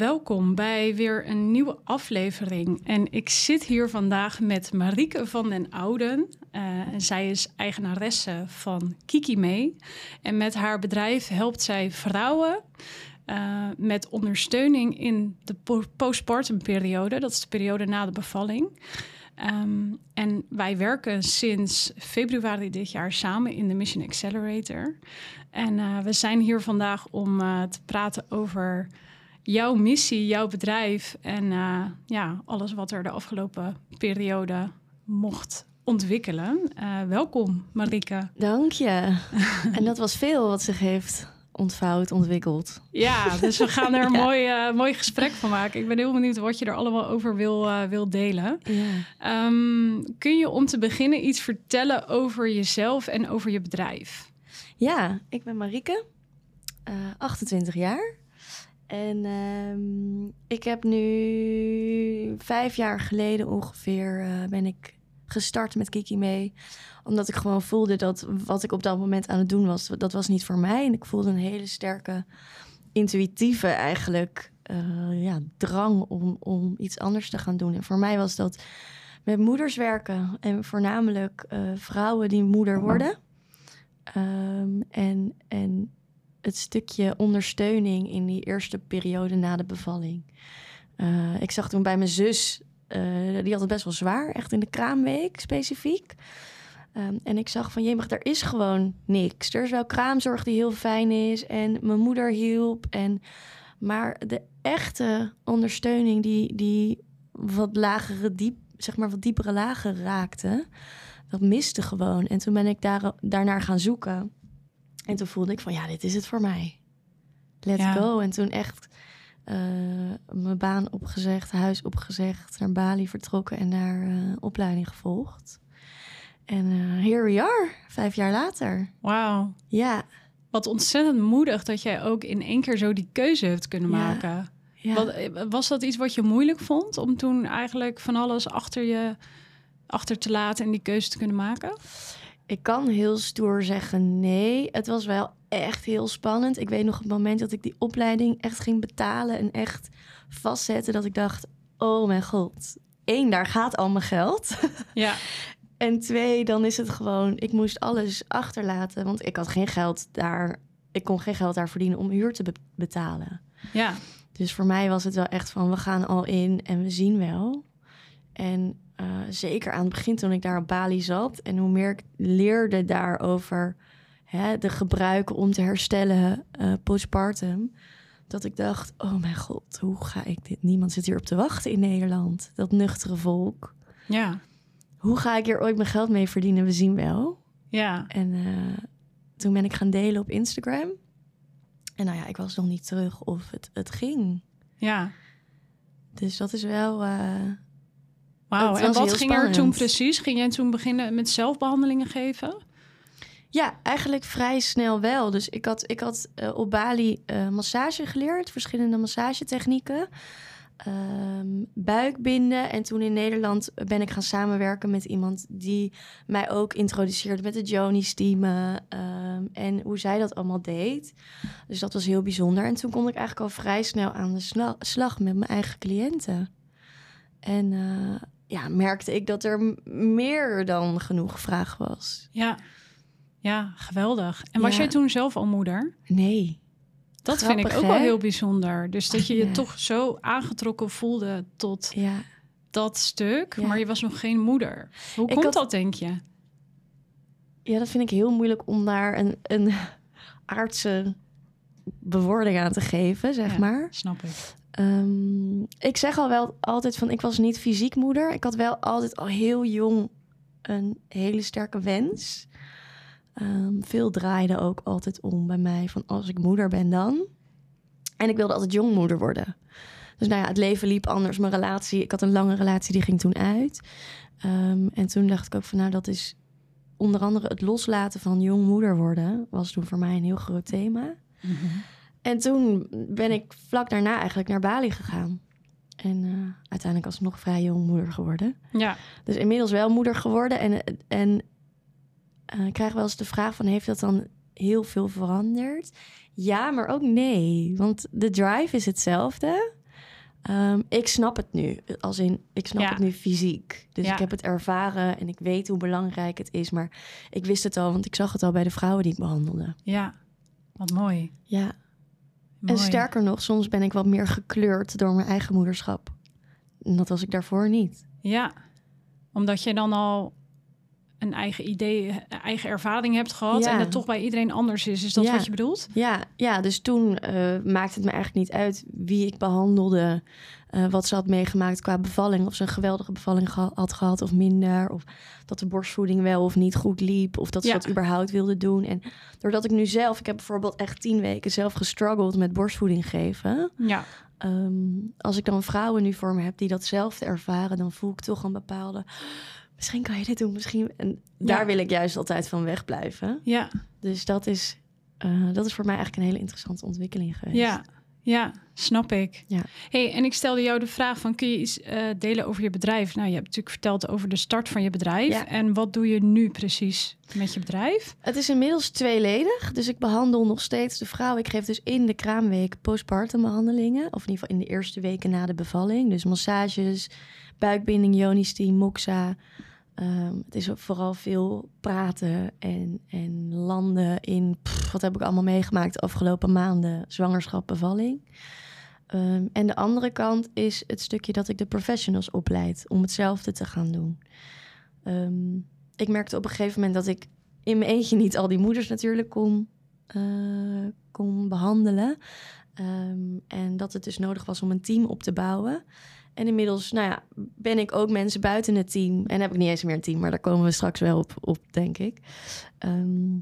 Welkom bij weer een nieuwe aflevering. En ik zit hier vandaag met Marieke van den Ouden. En zij is eigenaresse van Kiki Mee. En met haar bedrijf helpt zij vrouwen uh, met ondersteuning in de postpartum periode. Dat is de periode na de bevalling. Um, en wij werken sinds februari dit jaar samen in de Mission Accelerator. En uh, we zijn hier vandaag om te praten over jouw missie, jouw bedrijf en uh, ja, alles wat er de afgelopen periode mocht ontwikkelen. welkom, Marike. Dank je. en dat was veel wat zich heeft ontvouwd, ontwikkeld. Ja, dus we gaan er een ja. mooi, uh, mooi gesprek van maken. Ik ben heel benieuwd wat je er allemaal over wil, uh, wil delen. Ja. Um, kun je om te beginnen iets vertellen over jezelf en over je bedrijf? Ja, ik ben Marieke, uh, 28 jaar. En um, ik heb nu vijf jaar geleden ongeveer uh, ben ik gestart met Kiki mee. Omdat ik gewoon voelde dat wat ik op dat moment aan het doen was, dat was niet voor mij. En ik voelde een hele sterke, intuïtieve eigenlijk uh, ja, drang om, om iets anders te gaan doen. En voor mij was dat met moeders werken. En voornamelijk uh, vrouwen die moeder worden. Um, en, en het stukje ondersteuning in die eerste periode na de bevalling. Uh, ik zag toen bij mijn zus uh, die had het best wel zwaar, echt in de kraamweek specifiek. Um, en ik zag van, jemig, er is gewoon niks. Er is wel kraamzorg die heel fijn is en mijn moeder hielp. En, maar de echte ondersteuning die, die wat lagere, diep, zeg maar wat diepere lagen raakte, dat miste gewoon. En toen ben ik daar, daarnaar gaan zoeken. En toen voelde ik van, ja, dit is het voor mij. Let's ja. go. En toen echt uh, mijn baan opgezegd, huis opgezegd, naar Bali vertrokken en daar uh, opleiding gevolgd. En uh, here we are, vijf jaar later. Wauw. Ja. Wat ontzettend moedig dat jij ook in één keer zo die keuze hebt kunnen ja. maken. Ja. Wat, was dat iets wat je moeilijk vond om toen eigenlijk van alles achter je achter te laten en die keuze te kunnen maken? Ik kan heel stoer zeggen nee. Het was wel echt heel spannend. Ik weet nog het moment dat ik die opleiding echt ging betalen en echt vastzetten, dat ik dacht: oh mijn god, één, daar gaat al mijn geld. Ja. en twee, dan is het gewoon, ik moest alles achterlaten, want ik had geen geld daar, ik kon geen geld daar verdienen om huur te be betalen. Ja. Dus voor mij was het wel echt van: we gaan al in en we zien wel. En uh, zeker aan het begin toen ik daar op Bali zat en hoe meer ik leerde daarover hè, de gebruiken om te herstellen uh, postpartum. Dat ik dacht, oh mijn god, hoe ga ik dit? Niemand zit hier op te wachten in Nederland. Dat nuchtere volk. Ja. Hoe ga ik hier ooit mijn geld mee verdienen? We zien wel. Ja. En uh, toen ben ik gaan delen op Instagram. En nou ja, ik was nog niet terug of het, het ging. Ja. Dus dat is wel... Uh, Wauw, en wat ging spannend. er toen precies? Ging jij toen beginnen met zelfbehandelingen geven? Ja, eigenlijk vrij snel wel. Dus ik had, ik had uh, op Bali uh, massage geleerd, verschillende massagetechnieken. Um, buikbinden. En toen in Nederland ben ik gaan samenwerken met iemand die mij ook introduceerde met de Joni-steamen. Um, en hoe zij dat allemaal deed. Dus dat was heel bijzonder. En toen kon ik eigenlijk al vrij snel aan de slag met mijn eigen cliënten. En uh, ja, merkte ik dat er meer dan genoeg vraag was. Ja. Ja, geweldig. En was Ja. jij toen zelf al moeder? Nee. Dat Grappig, vind ik ook hè? wel heel bijzonder. Dus dat je je Ja. toch zo aangetrokken voelde tot Ja. dat stuk, maar je was nog geen moeder. Hoe Ik komt had- dat, denk je? ja, dat vind ik heel moeilijk om daar een, een aardse bewoording aan te geven, zeg maar. Snap ik. Ehm, ik zeg al wel altijd van, ik was niet fysiek moeder. Ik had wel altijd al heel jong een hele sterke wens. Ehm, veel draaide ook altijd om bij mij van als ik moeder ben dan. En ik wilde altijd jongmoeder worden. Dus nou ja, het leven liep anders. Mijn relatie, ik had een lange relatie, die ging toen uit. Ehm, en toen dacht ik ook van, nou dat is onder andere het loslaten van jongmoeder worden. Was toen voor mij een heel groot thema. En toen ben ik vlak daarna eigenlijk naar Bali gegaan. En eh, uiteindelijk alsnog vrij jong moeder geworden. Ja, Dus inmiddels wel moeder geworden. En, en eh, ik krijg wel eens de vraag van... heeft dat dan heel veel veranderd? Ja, maar ook nee. Want de drive is hetzelfde. Ehm, ik snap het nu, als in, ik snap Ja. het nu fysiek. Dus Ja. ik heb het ervaren en ik weet hoe belangrijk het is. Maar ik wist het al, want ik zag het al bij de vrouwen die ik behandelde. Ja, wat mooi. Ja, mooi. en sterker nog, soms ben ik wat meer gekleurd door mijn eigen moederschap. En dat was ik daarvoor niet. Ja, omdat je dan al een eigen idee, eigen ervaring hebt gehad Ja. en het toch bij iedereen anders is. Is dat Ja. wat je bedoelt? Ja, ja dus toen eh, maakte het me eigenlijk niet uit wie ik behandelde, eh, wat ze had meegemaakt qua bevalling, of ze een geweldige bevalling had gehad of minder, of dat de borstvoeding wel of niet goed liep, of dat ze Ja. dat überhaupt wilde doen. En doordat ik nu zelf, ik heb bijvoorbeeld echt tien weken zelf gestruggeld met borstvoeding geven. Ja, Ehm, als ik dan vrouwen nu voor me heb die datzelfde ervaren, dan voel ik toch een bepaalde. Misschien kan je dit doen, misschien. En daar Ja. wil ik juist altijd van wegblijven. ja, Dus dat is, eh, dat is voor mij eigenlijk een hele interessante ontwikkeling geweest. ja, ja, snap ik. Ja. Hey, en ik stelde jou de vraag van, kun je iets eh, delen over je bedrijf? Nou, je hebt natuurlijk verteld over de start van je bedrijf. Ja. En wat doe je nu precies met je bedrijf? Het is inmiddels tweeledig, dus ik behandel nog steeds de vrouw. Ik geef dus in de kraamweek postpartum behandelingen, of in ieder geval in de eerste weken na de bevalling. Dus massages, buikbinding, yoni-steam, moxa. Ehm, het is vooral veel praten en, en landen in... wat heb ik allemaal meegemaakt de afgelopen maanden? Zwangerschap, bevalling. Ehm, en de andere kant is het stukje dat ik de professionals opleid om hetzelfde te gaan doen. Ehm, ik merkte op een gegeven moment dat ik in mijn eentje niet al die moeders natuurlijk kon, eh, kon behandelen. En dat het dus nodig was om een team op te bouwen. En inmiddels nou ja, ben ik ook mensen buiten het team. En heb ik niet eens meer een team, maar daar komen we straks wel op, op denk ik. Ehm,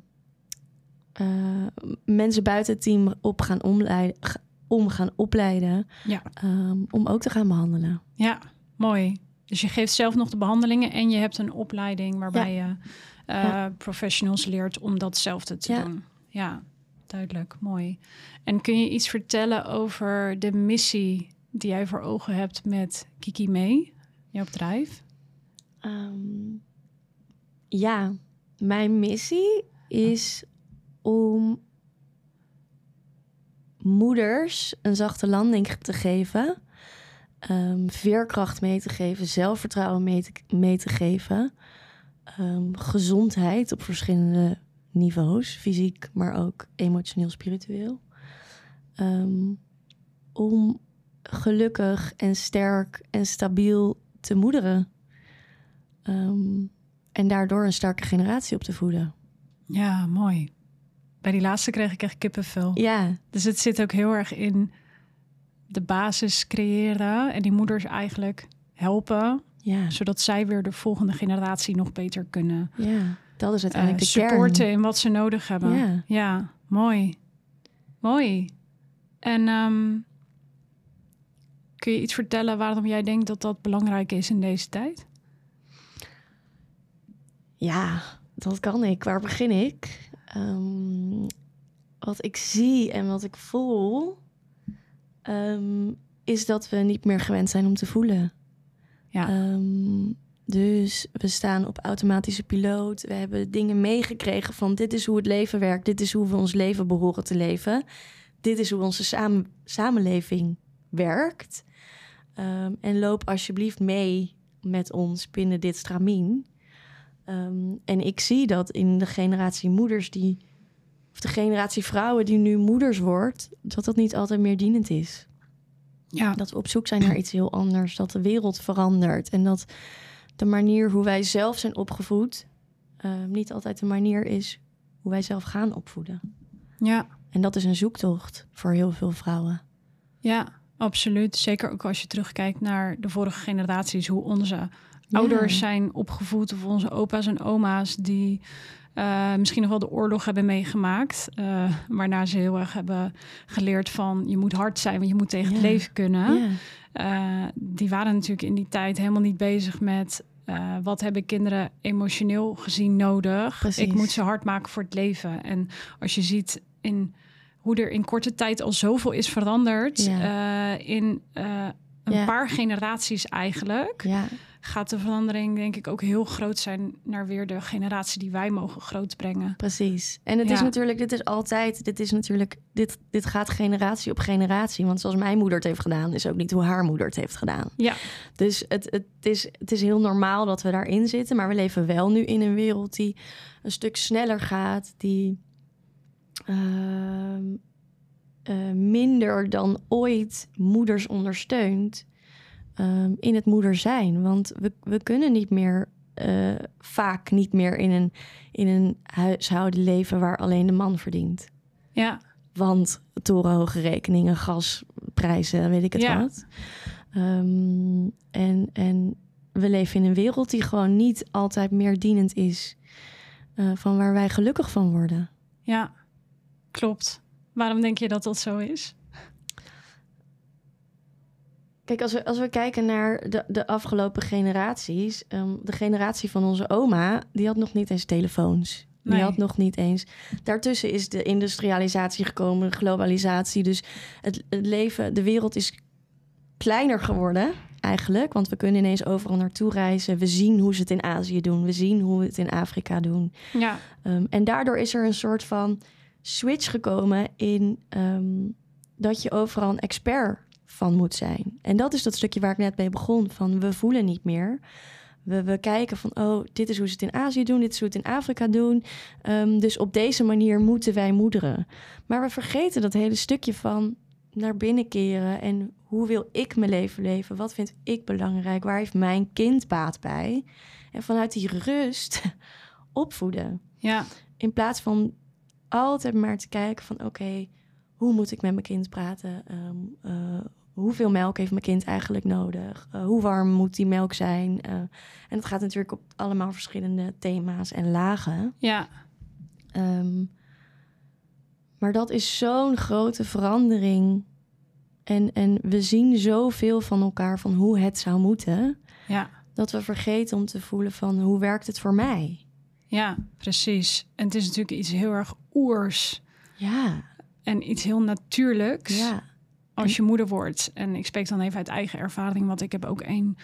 eh, mensen buiten het team op gaan omleiden, om gaan opleiden. Ja. ehm, om ook te gaan behandelen. Ja, mooi. Dus je geeft zelf nog de behandelingen en je hebt een opleiding waarbij je eh, Ja. professionals leert om datzelfde te Ja. doen. Ja, duidelijk, mooi. En kun je iets vertellen over de missie die jij voor ogen hebt met Kiki Mee, jouw bedrijf? Ehm, ja, mijn missie is om moeders een zachte landing te geven, ehm, veerkracht mee te geven, zelfvertrouwen mee te, geven, ehm, gezondheid op verschillende niveaus, fysiek, maar ook emotioneel, spiritueel. Om gelukkig en sterk en stabiel te moederen. Ehm, en daardoor een sterke generatie op te voeden. Ja, mooi. Bij die laatste kreeg ik echt kippenvel. Ja, Dus het zit ook heel erg in de basis creëren en die moeders eigenlijk helpen, ja, zodat zij weer de volgende generatie nog beter kunnen ja. Dat is eh, uiteindelijk de supporten kern. in wat ze nodig hebben. Ja. Ja, mooi. Mooi. En ehm, kun je iets vertellen waarom jij denkt dat dat belangrijk is in deze tijd? Ja, dat kan ik. Waar begin ik? Ehm, wat ik zie en wat ik voel, ehm, is dat we niet meer gewend zijn om te voelen. Ja. Ehm, dus we staan op automatische piloot. We hebben dingen meegekregen van dit is hoe het leven werkt. Dit is hoe we ons leven behoren te leven. Dit is hoe onze samen, samenleving werkt. Ehm, en loop alsjeblieft mee met ons binnen dit stramien. Ehm, en ik zie dat in de generatie moeders die... of de generatie vrouwen die nu moeders wordt... dat dat niet altijd meer dienend is. Ja, Dat we op zoek zijn naar iets heel anders. Dat de wereld verandert. En dat de manier hoe wij zelf zijn opgevoed... ehm, niet altijd de manier is hoe wij zelf gaan opvoeden. ja, En dat is een zoektocht voor heel veel vrouwen. ja, absoluut. Zeker ook als je terugkijkt naar de vorige generaties, hoe onze ouders zijn opgevoed of onze opa's en oma's die eh, misschien nog wel de oorlog hebben meegemaakt, eh, waarna ze heel erg hebben geleerd van je moet hard zijn, want je moet tegen het leven kunnen. Ja, Eh, die waren natuurlijk in die tijd helemaal niet bezig met wat hebben kinderen emotioneel gezien nodig. Precies. Ik moet ze hard maken voor het leven. En als je ziet in hoe er in korte tijd al zoveel is veranderd Ja. eh, in eh, een Ja. paar generaties eigenlijk, Ja, gaat de verandering denk ik ook heel groot zijn naar weer de generatie die wij mogen grootbrengen. precies. En het is natuurlijk, dit is altijd, dit is natuurlijk, dit, dit gaat generatie op generatie. Want zoals mijn moeder het heeft gedaan, is ook niet hoe haar moeder het heeft gedaan. Ja, Dus het, het, is, het is heel normaal dat we daarin zitten. Maar we leven wel nu in een wereld die een stuk sneller gaat. Die ehm, eh, minder dan ooit moeders ondersteunt ehm, in het moeder zijn. Want we, we kunnen niet meer, eh, vaak niet meer in een, in een huishouden leven waar alleen de man verdient. ja, Want torenhoge rekeningen, gasprijzen, weet ik het Ja. wat. Ehm, en, en we leven in een wereld die gewoon niet altijd meer dienend is eh, van waar wij gelukkig van worden. ja, klopt. Waarom denk je dat dat zo is? Kijk, als we, als we kijken naar de, de afgelopen generaties, ehm, de generatie van onze oma, die had nog niet eens telefoons. Die Nee. had nog niet eens. Daartussen is de industrialisatie gekomen, de globalisatie. Dus het, het leven, de wereld is kleiner geworden eigenlijk. Want we kunnen ineens overal naartoe reizen. We zien hoe ze het in Azië doen. We zien hoe we het in Afrika doen. Ja, Ehm, en daardoor is er een soort van switch gekomen in ehm, dat je overal een expert van moet zijn. En dat is dat stukje waar ik net mee begon. Van we voelen niet meer. We, we kijken van, oh, dit is hoe ze het in Azië doen, dit is hoe het in Afrika doen. Ehm, dus op deze manier moeten wij moederen. Maar we vergeten dat hele stukje van naar binnen keren en hoe wil ik mijn leven leven? Wat vind ik belangrijk? Waar heeft mijn kind baat bij? En vanuit die rust opvoeden. ja, In plaats van altijd maar te kijken van oké, hoe moet ik met mijn kind praten? Ehm, eh, hoeveel melk heeft mijn kind eigenlijk nodig? Eh, hoe warm moet die melk zijn? Eh, en het gaat natuurlijk op allemaal verschillende thema's en lagen. ja, Ehm, maar dat is zo'n grote verandering. En, en we zien zoveel van elkaar van hoe het zou moeten. ja. Dat we vergeten om te voelen van hoe werkt het voor mij? Ja, precies. En het is natuurlijk iets heel erg oers Ja, en iets heel natuurlijks ja. als je moeder wordt. En ik spreek dan even uit eigen ervaring, want ik heb ook één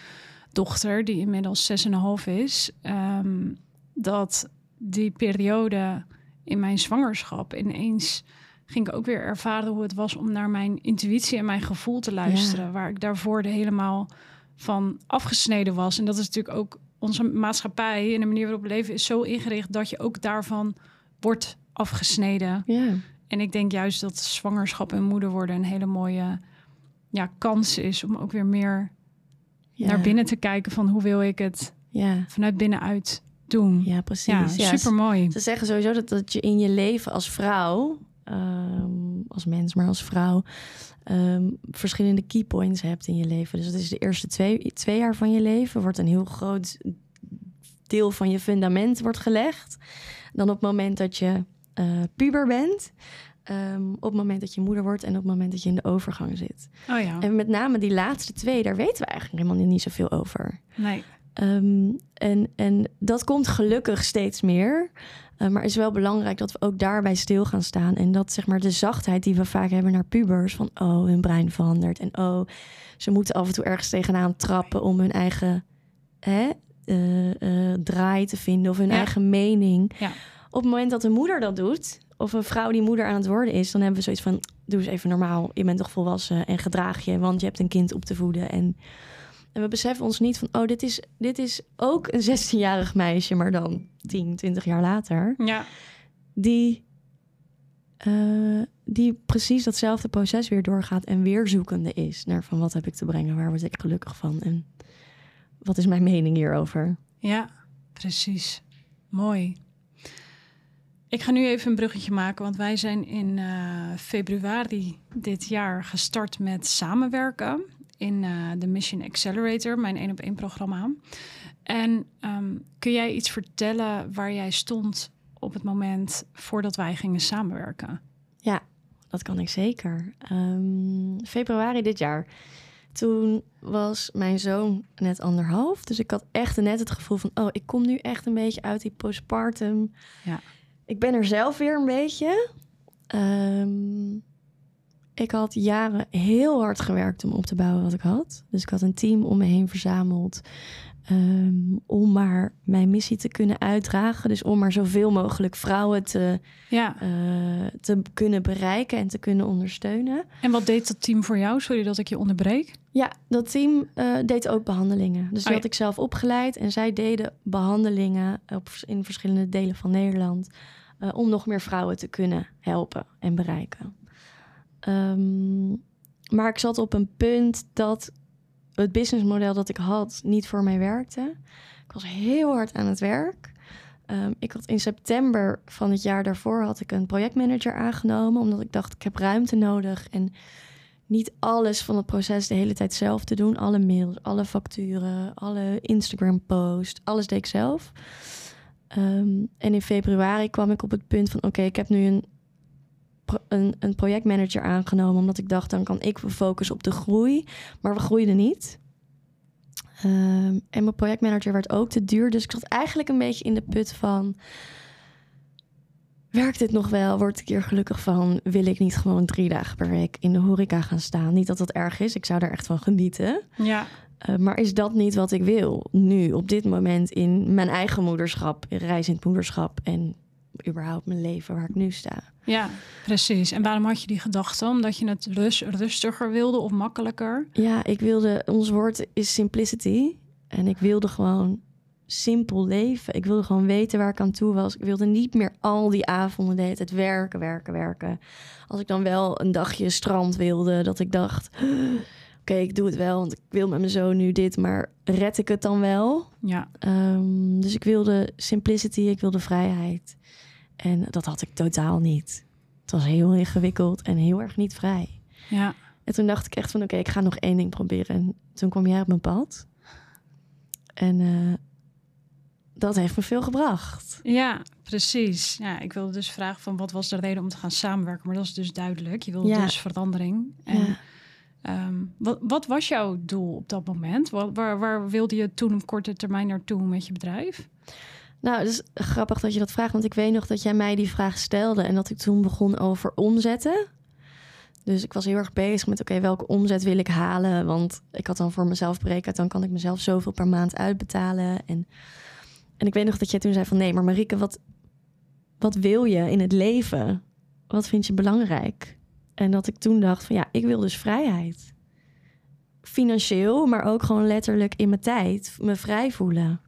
dochter die inmiddels 6,5 is. Ehm, dat die periode in mijn zwangerschap ineens ging ik ook weer ervaren hoe het was om naar mijn intuïtie en mijn gevoel te luisteren, waar ik daarvoor de helemaal van afgesneden was. En dat is natuurlijk ook onze maatschappij en de manier waarop we leven is zo ingericht dat je ook daarvan wordt afgesneden. Ja, En ik denk juist dat zwangerschap en moeder worden een hele mooie ja, kans is om ook weer meer ja. naar binnen te kijken van hoe wil ik het Ja, vanuit binnenuit doen. ja precies. Ja, Ja, super mooi. Ze zeggen sowieso dat, dat je in je leven als vrouw, ehm, als mens, maar als vrouw, ehm, verschillende keypoints hebt in je leven. Dus dat is de eerste twee, twee jaar van je leven, wordt een heel groot deel van je fundament wordt gelegd. Dan op het moment dat je eh, puber bent, ehm, op het moment dat je moeder wordt en op het moment dat je in de overgang zit. Oh ja, En met name die laatste twee, daar weten we eigenlijk helemaal niet zoveel over. nee. Ehm, en, en dat komt gelukkig steeds meer. Uh, maar is wel belangrijk dat we ook daarbij stil gaan staan. En dat zeg maar de zachtheid die we vaak hebben naar pubers. Van oh, hun brein verandert. En oh, ze moeten af en toe ergens tegenaan trappen om hun eigen hè, eh, eh, draai te vinden. Of hun Ja. eigen mening. Ja. Op het moment dat een moeder dat doet. Of een vrouw die moeder aan het worden is. Dan hebben we zoiets van, doe eens even normaal. Je bent toch volwassen en gedraag je. Want je hebt een kind op te voeden. En en we beseffen ons niet van, oh, dit is, dit is ook een 16-jarig meisje, maar dan 10, 20 jaar later, Ja, die, eh, die precies datzelfde proces weer doorgaat en weer zoekende is naar van wat heb ik te brengen, waar word ik gelukkig van en wat is mijn mening hierover. ja, precies. Mooi. Ik ga nu even een bruggetje maken, want wij zijn in eh, februari dit jaar gestart met samenwerken in eh, de Mission Accelerator, mijn één op één programma. En ehm, kun jij iets vertellen waar jij stond op het moment voordat wij gingen samenwerken? Ja, dat kan ik zeker. Ehm, februari dit jaar. Toen was mijn zoon net anderhalf. Dus ik had echt net het gevoel van... oh, ik kom nu echt een beetje uit die postpartum. Ja. Ik ben er zelf weer een beetje. Ehm, ik had jaren heel hard gewerkt om op te bouwen wat ik had. Dus ik had een team om me heen verzameld. Ehm, om maar mijn missie te kunnen uitdragen. Dus om maar zoveel mogelijk vrouwen te, Ja. eh, te kunnen bereiken en te kunnen ondersteunen. En wat deed dat team voor jou? Sorry dat ik je onderbreek. Ja, dat team eh, deed ook behandelingen. Dus die Oh ja. had ik zelf opgeleid. En zij deden behandelingen op, in verschillende delen van Nederland. eh, om nog meer vrouwen te kunnen helpen en bereiken. Ehm, maar ik zat op een punt dat het businessmodel dat ik had niet voor mij werkte. Ik was heel hard aan het werk. Ehm, ik had in september van het jaar daarvoor had ik een projectmanager aangenomen, omdat ik dacht ik heb ruimte nodig en niet alles van het proces de hele tijd zelf te doen. Alle mails, alle facturen, alle Instagram posts, alles deed ik zelf. Ehm, en in februari kwam ik op het punt van oké, ik heb nu een, een, een projectmanager aangenomen, omdat ik dacht dan kan ik focussen op de groei, maar we groeiden niet. Ehm, en mijn projectmanager werd ook te duur, dus ik zat eigenlijk een beetje in de put van werkt dit nog wel? Word ik hier gelukkig van? Wil ik niet gewoon drie dagen per week in de horeca gaan staan? Niet dat dat erg is, ik zou daar echt van genieten. Ja. Uh, maar is dat niet wat ik wil nu, op dit moment in mijn eigen moederschap, in reizend moederschap en überhaupt mijn leven waar ik nu sta? Ja, precies. En waarom had je die gedachte? Omdat je het rust, rustiger wilde of makkelijker? Ja, ik wilde, ons woord is simplicity. En ik wilde gewoon simpel leven. Ik wilde gewoon weten waar ik aan toe was. Ik wilde niet meer al die avonden de hele tijd werken, werken, werken. Als ik dan wel een dagje strand wilde, dat ik dacht... Oké, ik doe het wel, want ik wil met mijn zoon nu dit, maar red ik het dan wel? Ja. Um, dus ik wilde simplicity, ik wilde vrijheid. En dat had ik totaal niet. Het was heel ingewikkeld en heel erg niet vrij. Ja. En toen dacht ik echt van oké, ik ga nog één ding proberen. En toen kwam jij op mijn pad. En uh, dat heeft me veel gebracht. Ja, precies. Ja, ik wilde dus vragen van wat was de reden om te gaan samenwerken. Maar dat is dus duidelijk. Je wilde Ja. dus verandering. En, Ja. ehm, wat, wat was jouw doel op dat moment? Waar, waar wilde je toen op korte termijn naartoe met je bedrijf? Nou, het is grappig dat je dat vraagt, want ik weet nog dat jij mij die vraag stelde en dat ik toen begon over omzetten. Dus ik was heel erg bezig met, oké, welke omzet wil ik halen? Want ik had dan voor mezelf berekend, dan kan ik mezelf zoveel per maand uitbetalen. En, en ik weet nog dat jij toen zei van, nee, maar Marieke, wat, wat wil je in het leven? Wat vind je belangrijk? En dat ik toen dacht van, ja, ik wil dus vrijheid. Financieel, maar ook gewoon letterlijk in mijn tijd, me vrij voelen.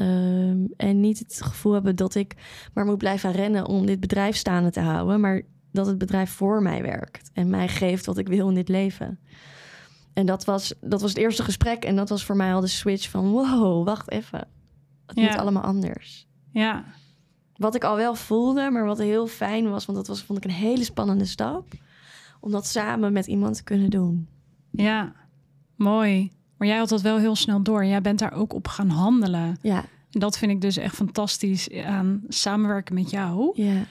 Um, en niet het gevoel hebben dat ik maar moet blijven rennen om dit bedrijf staande te houden, maar dat het bedrijf voor mij werkt en mij geeft wat ik wil in dit leven. En dat was, dat was het eerste gesprek en dat was voor mij al de switch van wow, wacht even. Het Ja. moet allemaal anders. Ja, Wat ik al wel voelde, maar wat heel fijn was, want dat was vond ik een hele spannende stap, om dat samen met iemand te kunnen doen. ja, mooi. Maar jij had dat wel heel snel door. Jij bent daar ook op gaan handelen. Ja, En dat vind ik dus echt fantastisch aan samenwerken met jou. ja,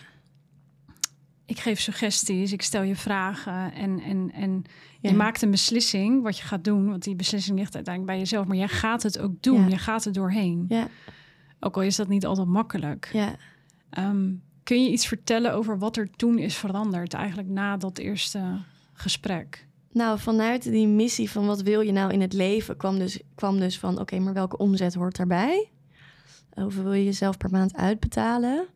Ik geef suggesties, ik stel je vragen en, en, en ja. je maakt een beslissing wat je gaat doen. Want die beslissing ligt uiteindelijk bij jezelf. Maar jij gaat het ook doen. Ja. Je gaat er doorheen. Ja, Ook al is dat niet altijd makkelijk. ja. Ehm, kun je iets vertellen over wat er toen is veranderd? Eigenlijk na dat eerste gesprek. Nou, vanuit die missie van wat wil je nou in het leven, kwam dus, kwam dus van oké, maar welke omzet hoort daarbij? Hoeveel wil je jezelf per maand uitbetalen?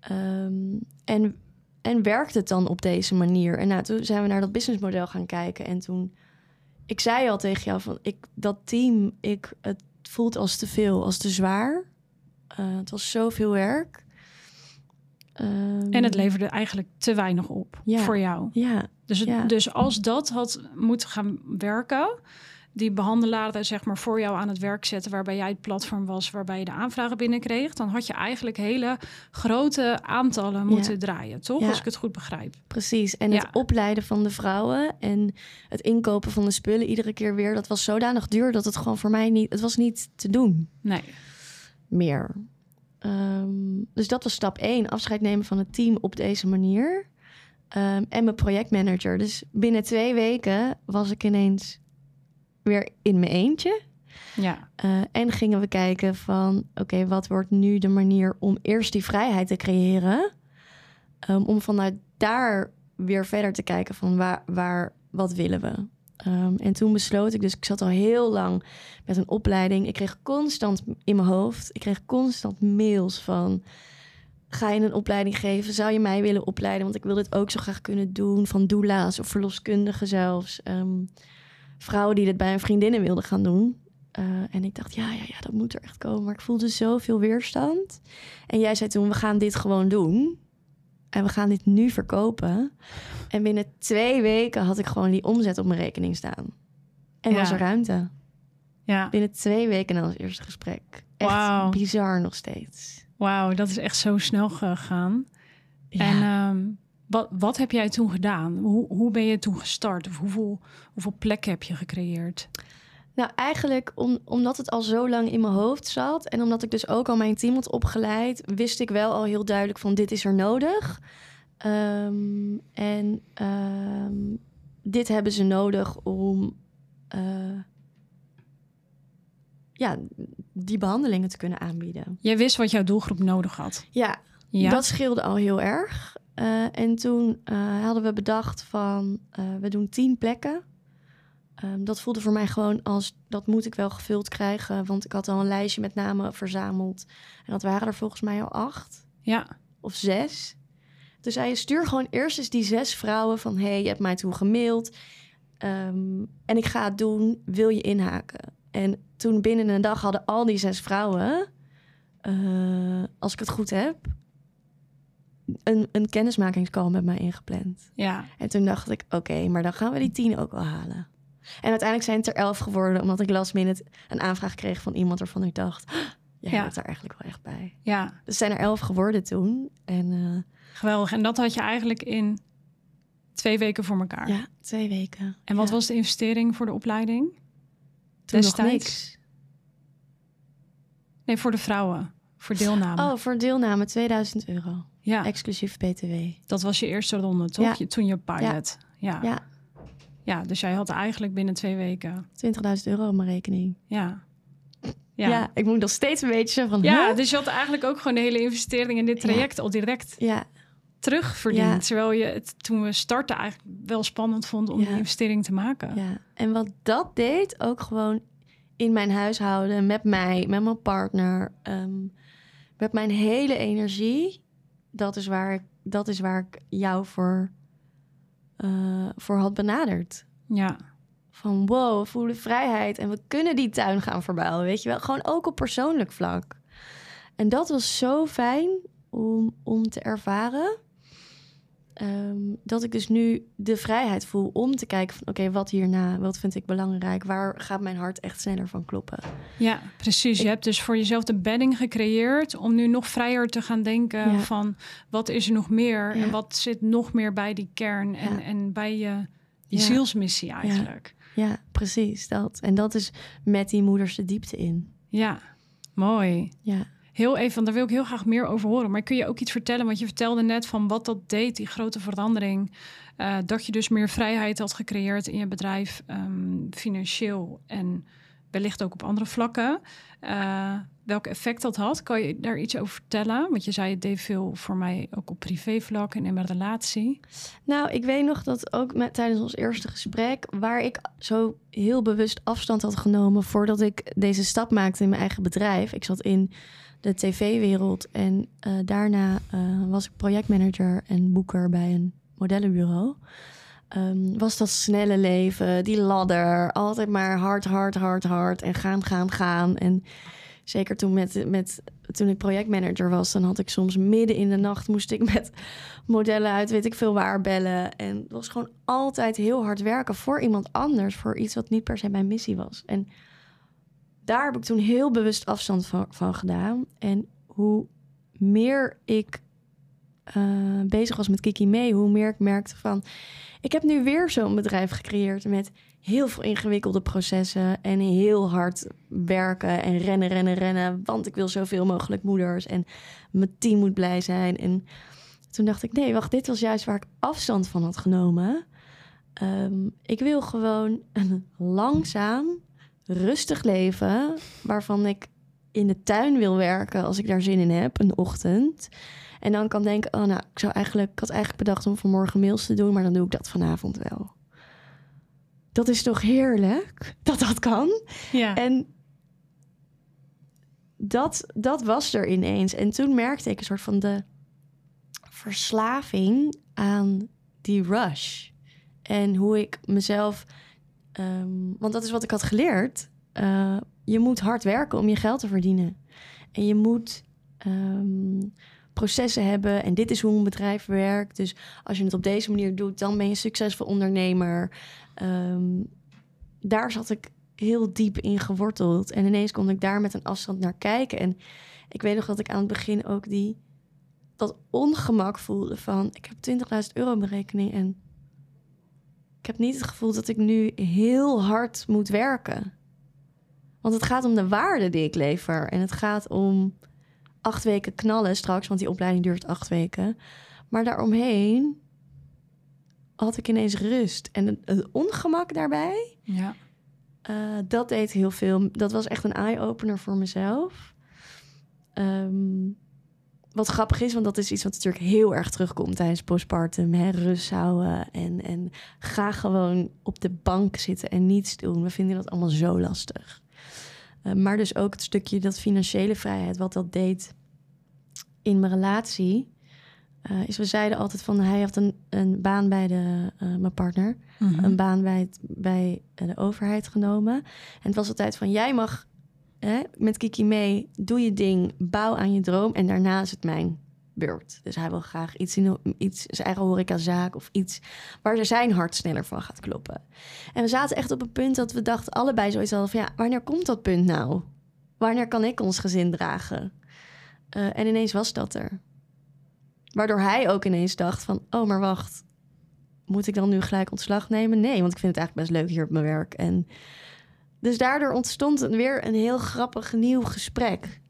Ehm, en, en werkt het dan op deze manier? En nou, toen zijn we naar dat businessmodel gaan kijken. En toen, ik zei al tegen jou van ik, dat team, ik, het voelt als te veel, als te zwaar. Eh, het was zoveel werk. Ehm, En het leverde eigenlijk te weinig op Ja. voor jou. Ja, Dus, het- Ja. dus als dat had moeten gaan werken, die behandelaren zeg maar voor jou aan het werk zetten, waarbij jij het platform was, waarbij je de aanvragen binnenkreeg, dan had je eigenlijk hele grote aantallen moeten draaien, toch? Ja. Als ik het goed begrijp. Precies. En Ja. het opleiden van de vrouwen en het inkopen van de spullen iedere keer weer, dat was zodanig duur dat het gewoon voor mij niet, het was niet te doen Nee. meer. Ehm, dus dat was stap één, afscheid nemen van het team op deze manier. Ehm, en mijn projectmanager. Dus binnen twee weken was ik ineens weer in mijn eentje. Ja. Eh, en gingen we kijken van, oké, wat wordt nu de manier om eerst die vrijheid te creëren? Ehm, om vanuit daar weer verder te kijken van waar, waar wat willen we. Ehm, en toen besloot ik, dus ik zat al heel lang met een opleiding. Ik kreeg constant in mijn hoofd, ik kreeg constant mails van... Ga je een opleiding geven? Zou je mij willen opleiden? Want ik wil dit ook zo graag kunnen doen. Van doula's of verloskundigen zelfs. Ehm, vrouwen die dit bij hun vriendinnen wilden gaan doen. Uh, en ik dacht, ja, ja, ja, dat moet er echt komen. Maar ik voelde zoveel weerstand. En jij zei toen, we gaan dit gewoon doen. En we gaan dit nu verkopen. En binnen twee weken had ik gewoon die omzet op mijn rekening staan. En Ja. was er ruimte. Ja, Binnen twee weken na ons eerste gesprek. Echt Wauw. bizar nog steeds. Wauw, dat is echt zo snel gegaan. Ja. En ehm, wat, wat heb jij toen gedaan? Hoe, hoe ben je toen gestart? Of hoeveel, hoeveel plekken heb je gecreëerd? Nou, eigenlijk om, omdat het al zo lang in mijn hoofd zat... en omdat ik dus ook al mijn team had opgeleid... wist ik wel al heel duidelijk van dit is er nodig. Ehm, en ehm, dit hebben ze nodig om... eh, ja, die behandelingen te kunnen aanbieden. Jij wist wat jouw doelgroep nodig had. Ja, Ja, dat scheelde al heel erg. Eh, en toen eh, hadden we bedacht van, eh, we doen tien plekken. Ehm, dat voelde voor mij gewoon als, dat moet ik wel gevuld krijgen. Want ik had al een lijstje met namen verzameld. En dat waren er volgens mij al acht ja, of zes. Toen zei je, stuur gewoon eerst eens die zes vrouwen van... hey, je hebt mij toen gemaild ehm, en ik ga het doen, wil je inhaken? En toen binnen een dag hadden al die zes vrouwen... eh, als ik het goed heb... een, een kennismakingscall met mij ingepland. ja, En toen dacht ik, oké, maar dan gaan we die tien ook wel halen. En uiteindelijk zijn het er elf geworden... omdat ik last minute een aanvraag kreeg van iemand... waarvan ik dacht, jij Ja. hoort daar eigenlijk wel echt bij. ja. Dus zijn er elf geworden toen. En eh, Geweldig. En dat had je eigenlijk in twee weken voor elkaar. ja, twee weken. En wat Ja. was de investering voor de opleiding? Toen nog destijds? niks? Nee, voor de vrouwen. Voor deelname. Oh, voor deelname 2000 euro. ja, Exclusief BTW. dat was je eerste ronde, toch? Ja. Je, toen je pilot. Ja. Ja. Ja, dus jij had eigenlijk binnen twee weken. 20.000 euro op mijn rekening. Ja. Ja. Ja. ik moet nog steeds een beetje van... Ja, huh? dus je had eigenlijk ook gewoon de hele investering in dit traject al direct ja, terugverdiend. Ja. Terwijl je het toen we starten eigenlijk wel spannend vond om Ja. die investering te maken. ja. En wat dat deed, ook gewoon in mijn huishouden, met mij, met mijn partner, ehm, met mijn hele energie. Dat is waar ik, dat is waar ik jou voor, eh, voor had benaderd. Ja. van wow, we voelen vrijheid en we kunnen die tuin gaan verbouwen, weet je wel. Gewoon ook op persoonlijk vlak. En dat was zo fijn om, om te ervaren. Ehm, dat ik dus nu de vrijheid voel om te kijken van... oké, wat hierna, wat vind ik belangrijk? Waar gaat mijn hart echt sneller van kloppen? Ja, precies. Je hebt dus voor jezelf de bedding gecreëerd om nu nog vrijer te gaan denken Ja. van wat is er nog meer Ja. en wat zit nog meer bij die kern en, Ja. en bij je, je Ja. zielsmissie eigenlijk. Ja, precies, dat. En dat is met die moeders de diepte in. Ja, mooi. Ja, Heel even, want daar wil ik heel graag meer over horen. Maar kun je ook iets vertellen? Want je vertelde net van wat dat deed, die grote verandering. Eh, dat je dus meer vrijheid had gecreëerd in je bedrijf, ehm, financieel en wellicht ook op andere vlakken. Eh, welk effect dat had, kan je daar iets over vertellen? Want je zei het deed veel voor mij ook op privévlak en in mijn relatie. Nou, ik weet nog dat ook met, tijdens ons eerste gesprek, waar ik zo heel bewust afstand had genomen voordat ik deze stap maakte in mijn eigen bedrijf. Ik zat in de tv-wereld en eh, daarna eh, was ik projectmanager en boeker bij een modellenbureau. Ehm, was dat snelle leven, die ladder, altijd maar hard, hard, hard, hard en gaan, gaan, gaan. En zeker toen, met, met, toen ik projectmanager was, dan had ik soms midden in de nacht moest ik met modellen uit weet ik veel waar bellen. En het was gewoon altijd heel hard werken voor iemand anders, voor iets wat niet per se mijn missie was. En daar heb ik toen heel bewust afstand van, van gedaan. En hoe meer ik eh, bezig was met Kiki mee, hoe meer ik merkte van, ik heb nu weer zo'n bedrijf gecreëerd met heel veel ingewikkelde processen en heel hard werken en rennen, rennen, rennen, want ik wil zoveel mogelijk moeders en mijn team moet blij zijn. En toen dacht ik, nee, wacht, dit was juist waar ik afstand van had genomen. Ehm, ik wil gewoon langzaam, rustig leven, waarvan ik in de tuin wil werken als ik daar zin in heb, een ochtend. En dan kan denken, oh nou, ik, zou eigenlijk, ik had eigenlijk bedacht om vanmorgen mails te doen, maar dan doe ik dat vanavond wel. Dat is toch heerlijk dat dat kan? Ja. En dat, dat was er ineens. En toen merkte ik een soort van de verslaving aan die rush. En hoe ik mezelf. Ehm, want dat is wat ik had geleerd. Eh, je moet hard werken om je geld te verdienen. En je moet ehm, processen hebben. En dit is hoe een bedrijf werkt. Dus als je het op deze manier doet, dan ben je een succesvol ondernemer. Ehm, daar zat ik heel diep in geworteld. En ineens kon ik daar met een afstand naar kijken. En ik weet nog dat ik aan het begin ook die dat ongemak voelde van... ik heb 20.000 euro in mijn rekening en heb niet het gevoel dat ik nu heel hard moet werken. Want het gaat om de waarde die ik lever. En het gaat om acht weken knallen straks, want die opleiding duurt acht weken. Maar daaromheen had ik ineens rust. En het, het ongemak daarbij, ja. eh, dat deed heel veel. Dat was echt een eye-opener voor mezelf. Ehm, wat grappig is, want dat is iets wat natuurlijk heel erg terugkomt tijdens postpartum. Hè? Rust houden en, en ga gewoon op de bank zitten en niets doen. We vinden dat allemaal zo lastig. Eh, maar dus ook het stukje dat financiële vrijheid, wat dat deed in mijn relatie. eh, is we zeiden altijd van hij had een, een baan bij de, eh, mijn partner Mhm. een baan bij, het, bij de overheid genomen. En het was altijd van, jij mag hè, met Kiki mee, doe je ding, bouw aan je droom en daarna is het mijn beurt. Dus hij wil graag iets in iets, zijn eigen horecazaak of iets waar zijn hart sneller van gaat kloppen. En we zaten echt op een punt dat we dachten allebei zoiets hadden van, ja, wanneer komt dat punt nou? Wanneer kan ik ons gezin dragen? Eh, en ineens was dat er. Waardoor hij ook ineens dacht van, oh, maar wacht, moet ik dan nu gelijk ontslag nemen? Nee, want ik vind het eigenlijk best leuk hier op mijn werk. En dus daardoor ontstond een- weer een heel grappig nieuw gesprek.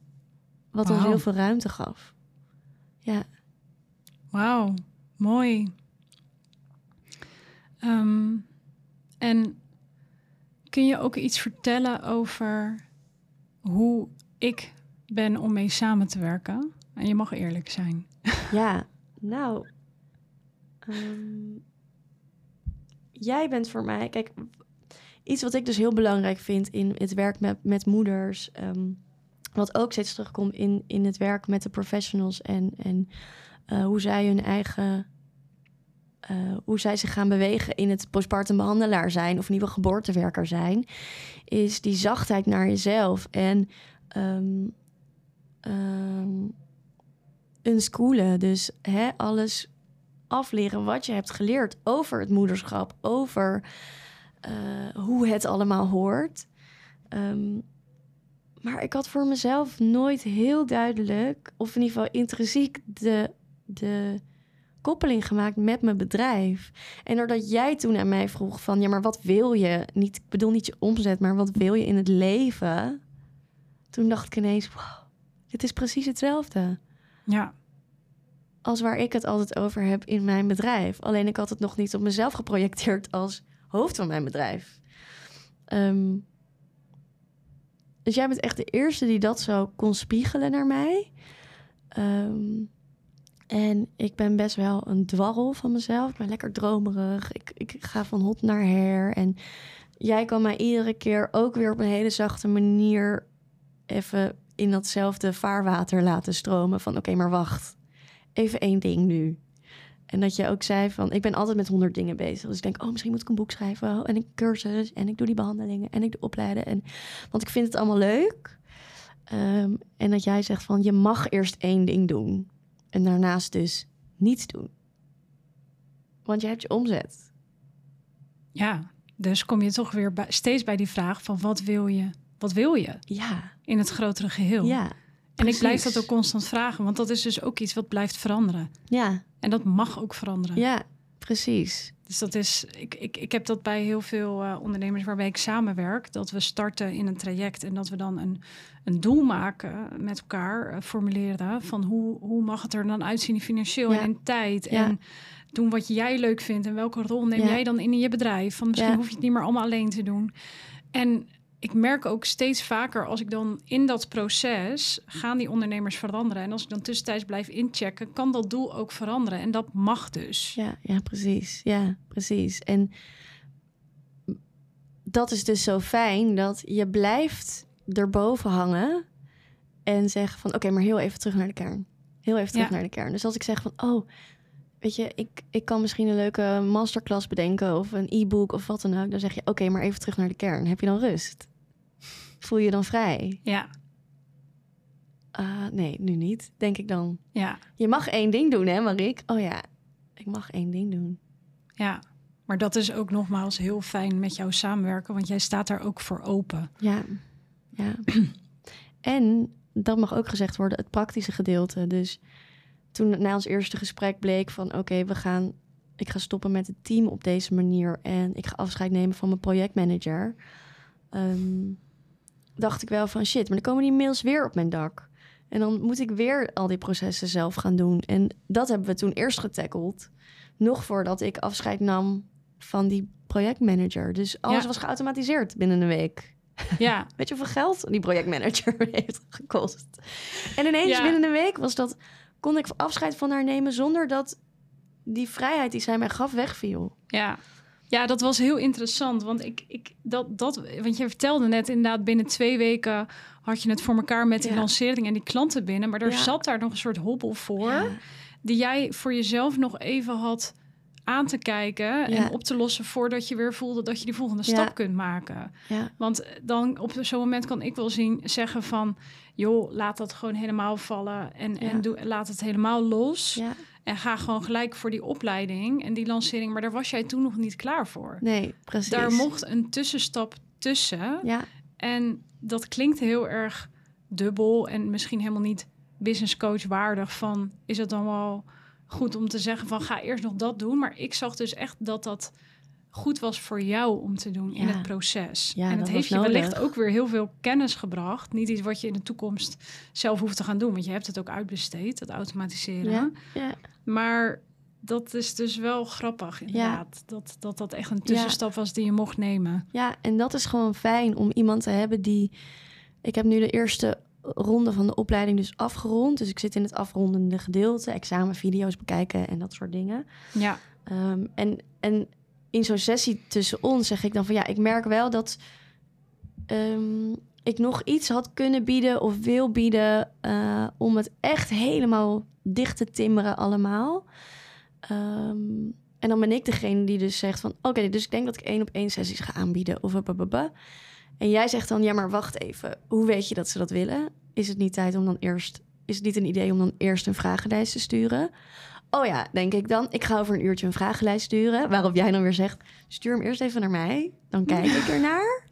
Wat ons heel veel ruimte gaf. Ja, Wauw, mooi. Ehm, en kun je ook iets vertellen over hoe ik ben om mee samen te werken? En je mag eerlijk zijn. ja. nou. ehm, jij bent voor mij. Kijk, iets wat ik dus heel belangrijk vind in het werk met, met moeders. ehm, wat ook steeds terugkomt in, in het werk met de professionals en, en eh, hoe zij hun eigen. eh, hoe zij zich gaan bewegen in het postpartum behandelaar zijn of nieuwe geboortewerker zijn, is die zachtheid naar jezelf en ehm ehm, unschoolen. Dus hè, alles afleren wat je hebt geleerd over het moederschap, over eh, hoe het allemaal hoort. Ehm, maar ik had voor mezelf nooit heel duidelijk, of in ieder geval intrinsiek, de, de koppeling gemaakt met mijn bedrijf. En doordat jij toen aan mij vroeg van, ja, maar wat wil je? Niet, ik bedoel niet je omzet, maar wat wil je in het leven? Toen dacht ik ineens, wow, dit is precies hetzelfde Ja, als waar ik het altijd over heb in mijn bedrijf. Alleen ik had het nog niet op mezelf geprojecteerd als hoofd van mijn bedrijf. Ehm, dus jij bent echt de eerste die dat zo kon spiegelen naar mij. Ehm, en ik ben best wel een dwarrel van mezelf. Ik ben lekker dromerig. Ik, ik ga van hot naar her. En jij kan mij iedere keer ook weer op een hele zachte manier even in datzelfde vaarwater laten stromen. Van oké, maar wacht even één ding nu. En dat je ook zei van, ik ben altijd met honderd dingen bezig. Dus ik denk, oh, misschien moet ik een boek schrijven. Oh, en een cursus. En ik doe die behandelingen. En ik doe opleiden. En, want ik vind het allemaal leuk. Ehm, en dat jij zegt van, je mag eerst één ding doen. En daarnaast dus niets doen. Want je hebt je omzet. ja. Dus kom je toch weer bij, steeds bij die vraag van wat wil je? Wat wil je Ja, in het grotere geheel? ja. En ik blijf dat ook constant vragen, want dat is dus ook iets wat blijft veranderen. Ja, En dat mag ook veranderen. ja, precies. Dus dat is, ik, ik, ik heb dat bij heel veel eh, ondernemers waarbij ik samenwerk. Dat we starten in een traject en dat we dan een, een doel maken met elkaar, eh, formuleren van hoe, hoe mag het er dan uitzien financieel Ja. en in tijd. Ja. En doen wat jij leuk vindt en welke rol neem Ja. jij dan in je bedrijf. Van misschien hoef je het niet meer allemaal alleen te doen. En ik merk ook steeds vaker als ik dan in dat proces gaan die ondernemers veranderen. En als ik dan tussentijds blijf inchecken, kan dat doel ook veranderen. En dat mag dus. Ja, ja, precies. Ja, precies. En dat is dus zo fijn dat je blijft erboven hangen en zeggen van oké, maar heel even terug naar de kern. Heel even terug Ja. naar de kern. Dus als ik zeg van oh, weet je, ik, ik kan misschien een leuke masterclass bedenken of een e-book of wat dan ook. Dan zeg je oké, maar even terug naar de kern. Heb je dan rust? Voel je dan vrij? Ja, Ah, nee, nu niet, denk ik dan. ja, Je mag één ding doen, hè, Marik? Oh ja, ik mag één ding doen. ja. Maar dat is ook nogmaals heel fijn met jou samenwerken, want jij staat daar ook voor open. Ja, ja. en dat mag ook gezegd worden, het praktische gedeelte. Dus toen na ons eerste gesprek bleek van... oké, we gaan, ik ga stoppen met het team op deze manier... en ik ga afscheid nemen van mijn projectmanager... ehm, dacht ik wel van shit, maar dan komen die mails weer op mijn dak. En dan moet ik weer al die processen zelf gaan doen. En dat hebben we toen eerst getackled. Nog voordat ik afscheid nam van die projectmanager. Dus alles Ja. was geautomatiseerd binnen een week. Ja, Weet je hoeveel geld die projectmanager heeft gekost? En ineens Ja. binnen een week was dat, kon ik afscheid van haar nemen zonder dat die vrijheid die zij mij gaf wegviel. Ja. Ja, dat was heel interessant. Want ik, ik dat, dat, want je vertelde net inderdaad, binnen twee weken had je het voor elkaar met die Ja. lancering en die klanten binnen. Maar er Ja. zat daar nog een soort hobbel voor. Ja. Die jij voor jezelf nog even had aan te kijken en op te lossen voordat je weer voelde dat je die volgende stap kunt maken. Want dan op zo'n moment kan ik wel zien zeggen van joh, laat dat gewoon helemaal vallen en, en doe, laat het helemaal los. En ga gewoon gelijk voor die opleiding en die lancering. Maar daar was jij toen nog niet klaar voor. nee, precies. Daar mocht een tussenstap tussen. Ja, En dat klinkt heel erg dubbel en misschien helemaal niet business coach waardig. Van is het dan wel goed om te zeggen van ga eerst nog dat doen. Maar ik zag dus echt dat dat goed was voor jou om te doen in het proces. Ja, en het heeft je nodig. wellicht ook weer heel veel kennis gebracht. Niet iets wat je in de toekomst zelf hoeft te gaan doen. Want je hebt het ook uitbesteed, dat automatiseren. ja, ja, Maar dat is dus wel grappig, inderdaad. Dat, dat dat echt een tussenstap was die je mocht nemen. ja, en dat is gewoon fijn om iemand te hebben die... Ik heb nu de eerste ronde van de opleiding dus afgerond. Dus ik zit in het afrondende gedeelte. Examenvideo's bekijken en dat soort dingen. Ja, Ehm, en, en in zo'n sessie tussen ons zeg ik dan van ja, ik merk wel dat ehm, ik nog iets had kunnen bieden of wil bieden eh, om het echt helemaal dicht te timmeren allemaal. Ehm, en dan ben ik degene die dus zegt van oké, dus ik denk dat ik één op één sessies ga aanbieden of bababa. En jij zegt dan ja, maar wacht even, hoe weet je dat ze dat willen? Is het niet tijd om dan eerst, is het niet een idee om dan eerst een vragenlijst te sturen? Oh ja, denk ik dan. Ik ga over een uurtje een vragenlijst sturen. Waarop jij dan weer zegt: stuur hem eerst even naar mij. Dan kijk ik ernaar.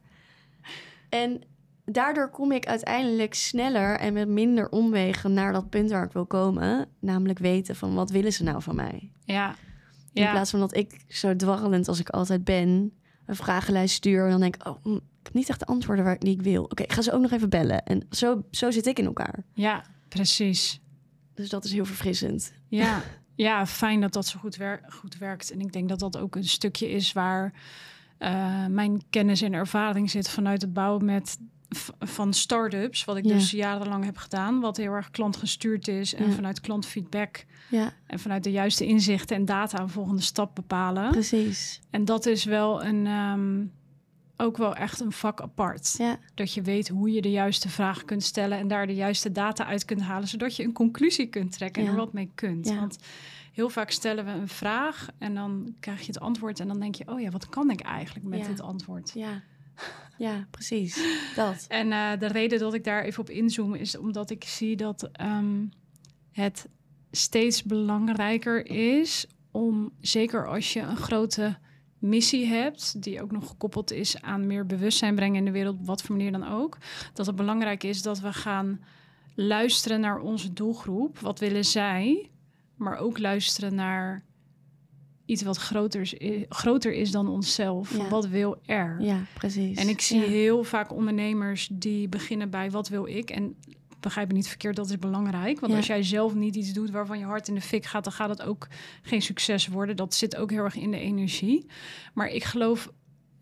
En daardoor kom ik uiteindelijk sneller en met minder omwegen naar dat punt waar ik wil komen. Namelijk weten van wat willen ze nou van mij. ja. In ja. plaats van dat ik zo dwarrelend als ik altijd ben, een vragenlijst stuur. En dan denk ik, oh, hm, ik heb niet echt de antwoorden waar ik, die ik wil. Oké, ik ga ze ook nog even bellen. En zo, zo zit ik in elkaar. ja, precies. Dus dat is heel verfrissend. Ja. ja, fijn dat dat zo goed, wer- goed werkt. En ik denk dat dat ook een stukje is waar eh, mijn kennis en ervaring zit vanuit het bouwen met van start-ups, wat ik Ja. dus jarenlang heb gedaan, wat heel erg klantgestuurd is en Ja. vanuit klantfeedback Ja, en vanuit de juiste inzichten en data een volgende stap bepalen. precies. En dat is wel een ehm, ook wel echt een vak apart. Ja, Dat je weet hoe je de juiste vragen kunt stellen en daar de juiste data uit kunt halen, zodat je een conclusie kunt trekken en Ja. er wat mee kunt. Ja. Want heel vaak stellen we een vraag en dan krijg je het antwoord en dan denk je, oh ja, wat kan ik eigenlijk met dit antwoord? ja. Ja, precies. Dat. En eh, de reden dat ik daar even op inzoom is omdat ik zie dat ehm, het steeds belangrijker is om, zeker als je een grote missie hebt, die ook nog gekoppeld is aan meer bewustzijn brengen in de wereld, op wat voor manier dan ook, dat het belangrijk is dat we gaan luisteren naar onze doelgroep. Wat willen zij? Maar ook luisteren naar iets wat groter is, groter is dan onszelf. Ja. Wat wil er? Ja, precies. En ik zie Ja. heel vaak ondernemers die beginnen bij wat wil ik. En begrijp me niet verkeerd, dat is belangrijk. Want Ja. als jij zelf niet iets doet waarvan je hart in de fik gaat, dan gaat het ook geen succes worden. Dat zit ook heel erg in de energie. Maar ik geloof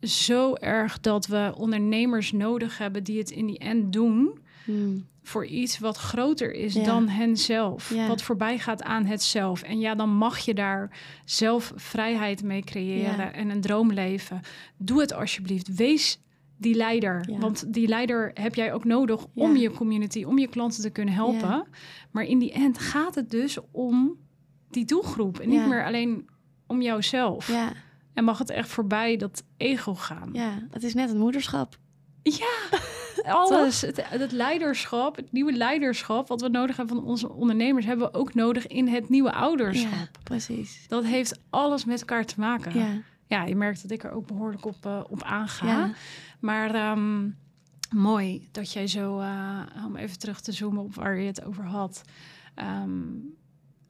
zo erg dat we ondernemers nodig hebben die het in die end doen Hmm. voor iets wat groter is Ja. dan henzelf. Ja. Wat voorbij gaat aan het zelf. En ja, dan mag je daar zelf vrijheid mee creëren en een droom leven. Doe het alsjeblieft. Wees die leider. Ja. Want die leider heb jij ook nodig om Ja. je community, om je klanten te kunnen helpen. Ja. Maar in die end gaat het dus om die doelgroep. En niet meer alleen om jouzelf. Ja, En mag het echt voorbij dat ego gaan. ja, het is net een moederschap. Ja, alles. Het, het leiderschap, het nieuwe leiderschap, wat we nodig hebben van onze ondernemers, hebben we ook nodig in het nieuwe ouderschap. Ja, precies. Dat heeft alles met elkaar te maken. Ja, Ja, je merkt dat ik er ook behoorlijk op, eh, op aanga. ja, Maar ehm, mooi dat jij zo, eh, om even terug te zoomen op waar je het over had, ehm,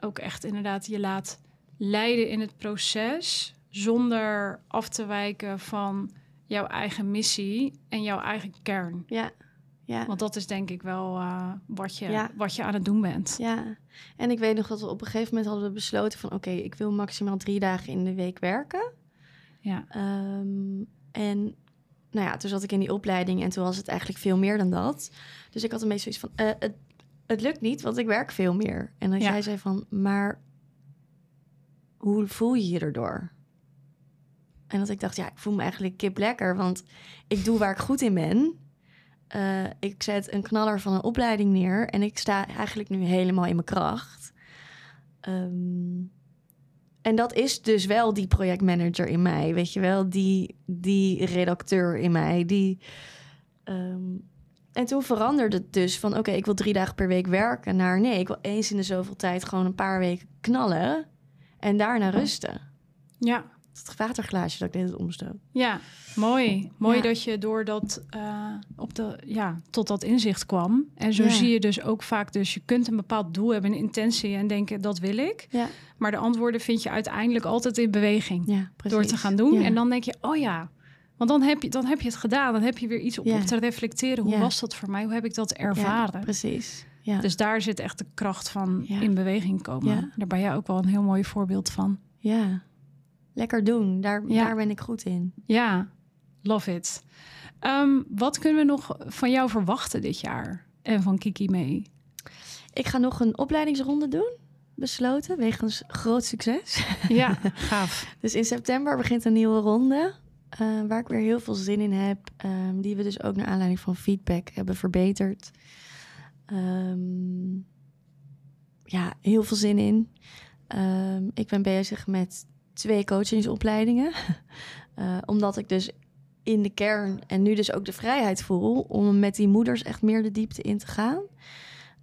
ook echt inderdaad je laat leiden in het proces zonder af te wijken van jouw eigen missie en jouw eigen kern. ja, ja. Want dat is denk ik wel eh, wat, je, Ja. wat je aan het doen bent. Ja, en ik weet nog dat we op een gegeven moment hadden we besloten van... oké, ik wil maximaal drie dagen in de week werken. Ja. Ehm, en nou ja, toen zat ik in die opleiding en toen was het eigenlijk veel meer dan dat. Dus ik had een beetje zoiets van, eh, het, het lukt niet, want ik werk veel meer. En dan Ja. jij zei van, maar hoe voel je je erdoor? En dat ik dacht, ja, ik voel me eigenlijk kip lekker, want ik doe waar ik goed in ben. Eh, ik zet een knaller van een opleiding neer en ik sta eigenlijk nu helemaal in mijn kracht. Ehm, en dat is dus wel die projectmanager in mij, weet je wel, die, die redacteur in mij. Die, ehm, en toen veranderde het dus van, oké, ik wil drie dagen per week werken, naar nee, ik wil eens in de zoveel tijd gewoon een paar weken knallen en daarna rusten. Ja. Het waterglaasje dat ik deed het omstoot. Ja, mooi. Mooi Ja. dat je door dat eh, op de, ja, tot dat inzicht kwam. En zo Ja. zie je dus ook vaak, dus je kunt een bepaald doel hebben, een intentie en denken dat wil ik. Ja, Maar de antwoorden vind je uiteindelijk altijd in beweging door te gaan doen. En dan denk je, oh ja, want dan heb je, dan heb je het gedaan. Dan heb je weer iets Ja. op te reflecteren. Hoe was dat voor mij? Hoe heb ik dat Ja, ervaren? precies. Ja. Dus daar zit echt de kracht van in beweging komen. Daar ben jij ook wel een heel mooi voorbeeld van. ja. Lekker doen, daar, Ja. daar ben ik goed in. Ja, love it. Ehm, wat kunnen we nog van jou verwachten dit jaar? En van Kiki mee? Ik ga nog een opleidingsronde doen, besloten, wegens groot succes. Ja, gaaf. Dus in september begint een nieuwe ronde, eh, waar ik weer heel veel zin in heb. ehm, die we dus ook naar aanleiding van feedback hebben verbeterd. Ehm, ja, heel veel zin in. Ik ben bezig met twee coachingsopleidingen. Eh, omdat ik dus in de kern en nu dus ook de vrijheid voel om met die moeders echt meer de diepte in te gaan.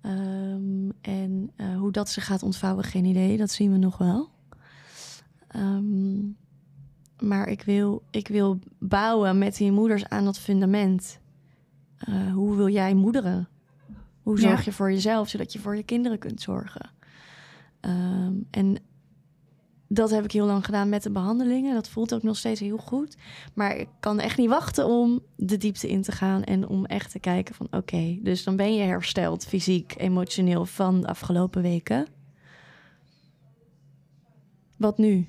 Ehm, en eh, hoe dat zich gaat ontvouwen, geen idee. Dat zien we nog wel. Ehm, maar ik wil, ik wil bouwen met die moeders aan dat fundament. Eh, hoe wil jij moederen? Hoe Ja. zorg je voor jezelf, zodat je voor je kinderen kunt zorgen? Ehm, en dat heb ik heel lang gedaan met de behandelingen. Dat voelt ook nog steeds heel goed. Maar ik kan echt niet wachten om de diepte in te gaan en om echt te kijken van oké, dus dan ben je hersteld fysiek, emotioneel van de afgelopen weken. Wat nu?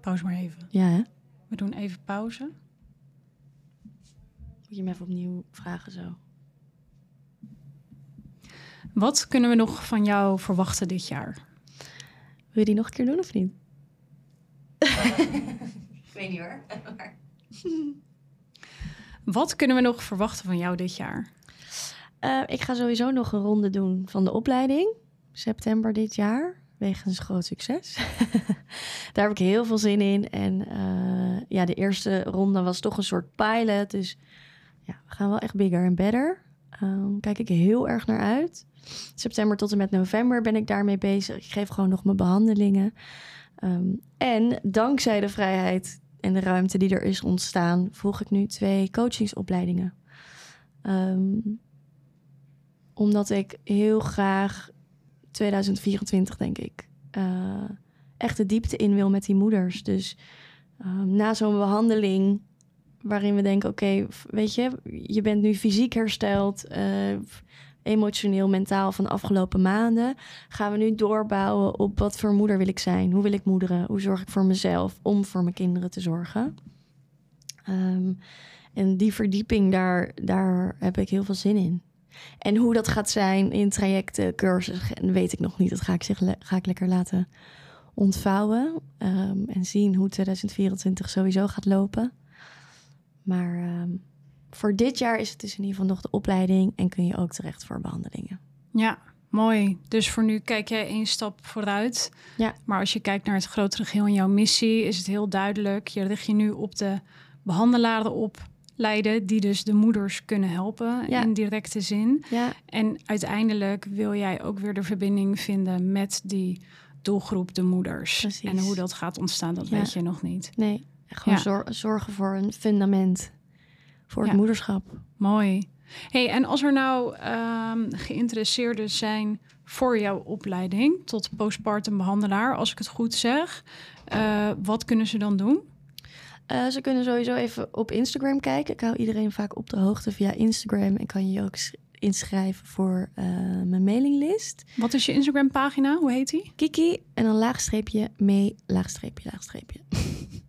Pauze maar even. Ja, hè? We doen even pauze. Moet je me even opnieuw vragen zo. Wat kunnen we nog van jou verwachten dit jaar? Wil je die nog een keer doen of niet? ik weet niet hoor. Wat kunnen we nog verwachten van jou dit jaar? Eh, ik ga sowieso nog een ronde doen van de opleiding. September dit jaar. Wegens groot succes. Daar heb ik heel veel zin in. En eh, ja, de eerste ronde was toch een soort pilot. Dus ja, we gaan wel echt bigger en better. Ehm, kijk ik heel erg naar uit. September tot en met november ben ik daarmee bezig. Ik geef gewoon nog mijn behandelingen. Ehm, en dankzij de vrijheid en de ruimte die er is ontstaan, volg ik nu twee coachingsopleidingen. Ehm, omdat ik heel graag 2024, denk ik, eh, echt de diepte in wil met die moeders. Dus na zo'n behandeling waarin we denken, oké, weet je, je bent nu fysiek hersteld, eh, emotioneel, mentaal van de afgelopen maanden, gaan we nu doorbouwen op wat voor moeder wil ik zijn? Hoe wil ik moederen? Hoe zorg ik voor mezelf om voor mijn kinderen te zorgen? Ehm, en die verdieping, daar, daar heb ik heel veel zin in. En hoe dat gaat zijn in trajecten, cursussen, weet ik nog niet. Dat ga ik, zich, ga ik lekker laten ontvouwen. Ehm, en zien hoe 2024 sowieso gaat lopen. Maar ehm, voor dit jaar is het dus in ieder geval nog de opleiding en kun je ook terecht voor behandelingen. Ja, mooi. Dus voor nu kijk jij één stap vooruit. Ja. Maar als je kijkt naar het grotere geheel en jouw missie, is het heel duidelijk. Je richt je nu op de behandelaren op leiden, die dus de moeders kunnen helpen Ja. in directe zin. Ja, En uiteindelijk wil jij ook weer de verbinding vinden met die doelgroep, de moeders. Precies. En hoe dat gaat ontstaan, dat Ja. weet je nog niet. nee. Gewoon Ja. zor- zorgen voor een fundament voor het Ja. moederschap. Mooi. Hey, en als er nou ehm, geïnteresseerden zijn voor jouw opleiding tot postpartum behandelaar, als ik het goed zeg, eh, wat kunnen ze dan doen? Eh, ze kunnen sowieso even op Instagram kijken. Ik hou iedereen vaak op de hoogte via Instagram. En kan je ook sch- inschrijven voor eh, mijn mailinglist. Wat is je Instagram pagina? Hoe heet die? Kiki en dan laagstreepje mee, laagstreepje, laagstreepje.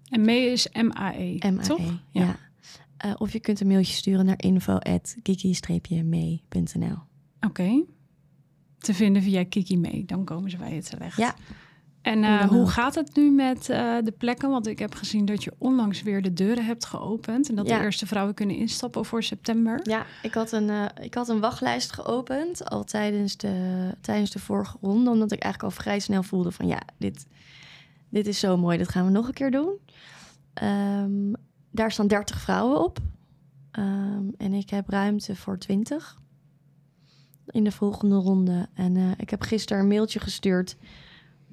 En Mee is M-A-E, MAE. toch? Ja. Eh, of je kunt een mailtje sturen naar info.kiki-mee.nl. Oké. Te vinden via Kiki mee, dan komen ze bij je terecht. Ja. En eh, Hoe ook. gaat het nu met eh, de plekken? Want ik heb gezien dat je onlangs weer de deuren hebt geopend. En dat Ja. de eerste vrouwen kunnen instappen voor september. Ja, ik had, een, eh, ik had een wachtlijst geopend al tijdens de, tijdens de vorige ronde. Omdat ik eigenlijk al vrij snel voelde van ja, dit, dit is zo mooi, dit gaan we nog een keer doen. Ehm, daar staan 30 vrouwen op. Ehm, en ik heb ruimte voor 20 in de volgende ronde. En eh, ik heb gisteren een mailtje gestuurd.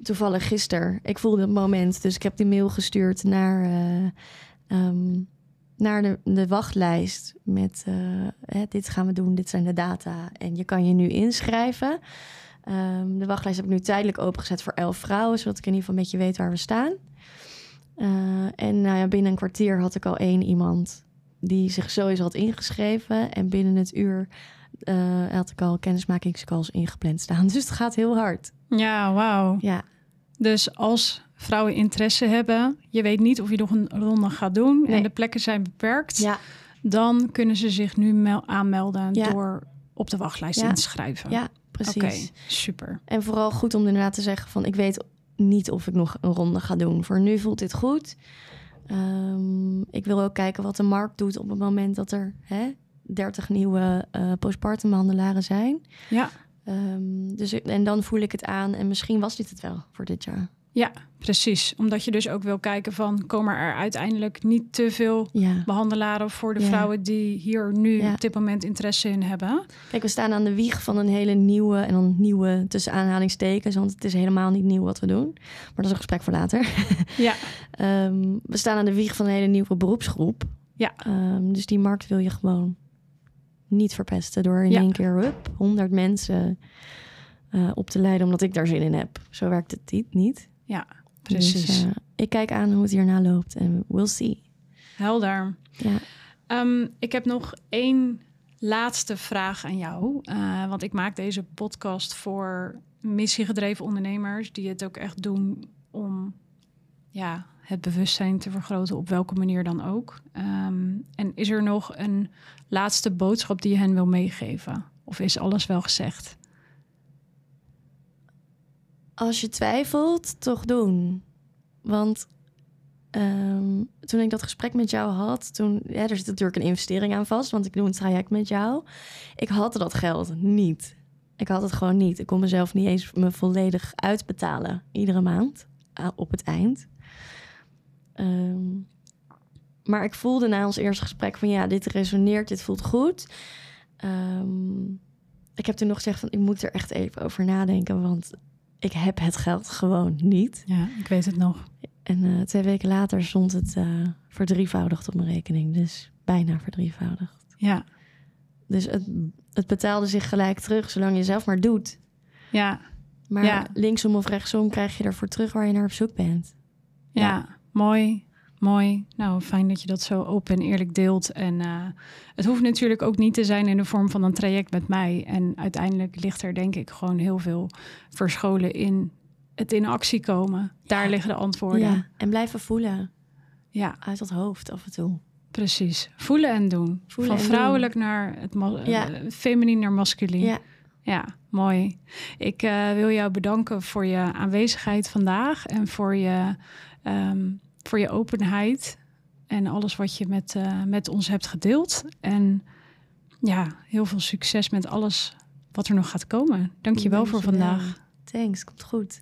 Toevallig gisteren. Ik voelde het moment. Dus ik heb die mail gestuurd naar, eh, ehm, naar de, de wachtlijst. Met eh, hè, dit gaan we doen, dit zijn de data. En je kan je nu inschrijven. Ehm, de wachtlijst heb ik nu tijdelijk opengezet voor 11 vrouwen. Zodat ik in ieder geval een beetje weet waar we staan. Eh, en nou ja, binnen een kwartier had ik al één iemand die zich sowieso had ingeschreven. En binnen het uur eh, had ik al kennismakingscalls ingepland staan. Dus het gaat heel hard. Ja, wauw. Ja, Dus als vrouwen interesse hebben, je weet niet of je nog een ronde gaat doen en de plekken zijn beperkt, ja, dan kunnen ze zich nu mel- aanmelden Ja. door op de wachtlijst Ja. in te schrijven. ja, precies. Super. En vooral goed om inderdaad te zeggen van... ik weet niet of ik nog een ronde ga doen. Voor nu voelt dit goed. Ehm, ik wil ook kijken wat de markt doet op het moment dat er hè, 30 nieuwe eh postpartum behandelaren zijn. Ja, Ehm, dus, en dan voel ik het aan en misschien was dit het wel voor dit jaar. Ja, precies. Omdat je dus ook wil kijken van, komen er uiteindelijk niet te veel Ja. behandelaren voor de Ja. vrouwen die hier nu Ja. op dit moment interesse in hebben? Kijk, we staan aan de wieg van een hele nieuwe... en dan nieuwe tussen aanhalingstekens... want het is helemaal niet nieuw wat we doen. Maar dat is een gesprek voor later. Ja, Ehm, we staan aan de wieg van een hele nieuwe beroepsgroep. Ja. Ehm, dus die markt wil je gewoon niet verpesten door in één keer hup, 100 mensen eh, op te leiden omdat ik daar zin in heb. Zo werkt het niet. Ja, precies. Dus, ik kijk aan hoe het hierna loopt en we'll see. Helder. Ja. Ehm, ik heb nog één laatste vraag aan jou. Eh, want ik maak deze podcast voor missiegedreven ondernemers die het ook echt doen om ja, het bewustzijn te vergroten, op welke manier dan ook. Ehm, en is er nog een laatste boodschap die je hen wil meegeven? Of is alles wel gezegd? Als je twijfelt, toch doen. Want ehm, toen ik dat gesprek met jou had, toen, ja, er zit natuurlijk een investering aan vast, want ik doe een traject met jou. Ik had dat geld niet. Ik had het gewoon niet. Ik kon mezelf niet eens me volledig uitbetalen iedere maand op het eind. Ehm, maar ik voelde na ons eerste gesprek van ja, dit resoneert, dit voelt goed. Ehm, ik heb toen nog gezegd van ik moet er echt even over nadenken, want ik heb het geld gewoon niet. Ja, ik weet het nog. En eh, twee weken later stond het eh verdrievoudigd op mijn rekening. Dus bijna verdrievoudigd. Ja, Dus het, het betaalde zich gelijk terug, zolang je zelf maar doet. ja, Maar Ja. linksom of rechtsom krijg je ervoor terug waar je naar op zoek bent. ja, Ja. mooi. Mooi. Nou, fijn dat je dat zo open en eerlijk deelt. En eh, het hoeft natuurlijk ook niet te zijn in de vorm van een traject met mij. En uiteindelijk ligt er denk ik gewoon heel veel verscholen in het in actie komen. Daar Ja. liggen de antwoorden. Ja, Ja, en blijven voelen uit dat hoofd af en toe. Precies. Voelen en doen. Voelen Van en vrouwelijk naar het Ja. eh, feminien naar masculien. Ja, Ja, mooi. Ik eh, wil jou bedanken voor je aanwezigheid vandaag en voor je, ehm, voor je openheid en alles wat je met, eh, met ons hebt gedeeld. En ja, heel veel succes met alles wat er nog gaat komen. Dank je wel voor Dankjewel. vandaag. thanks. Komt goed.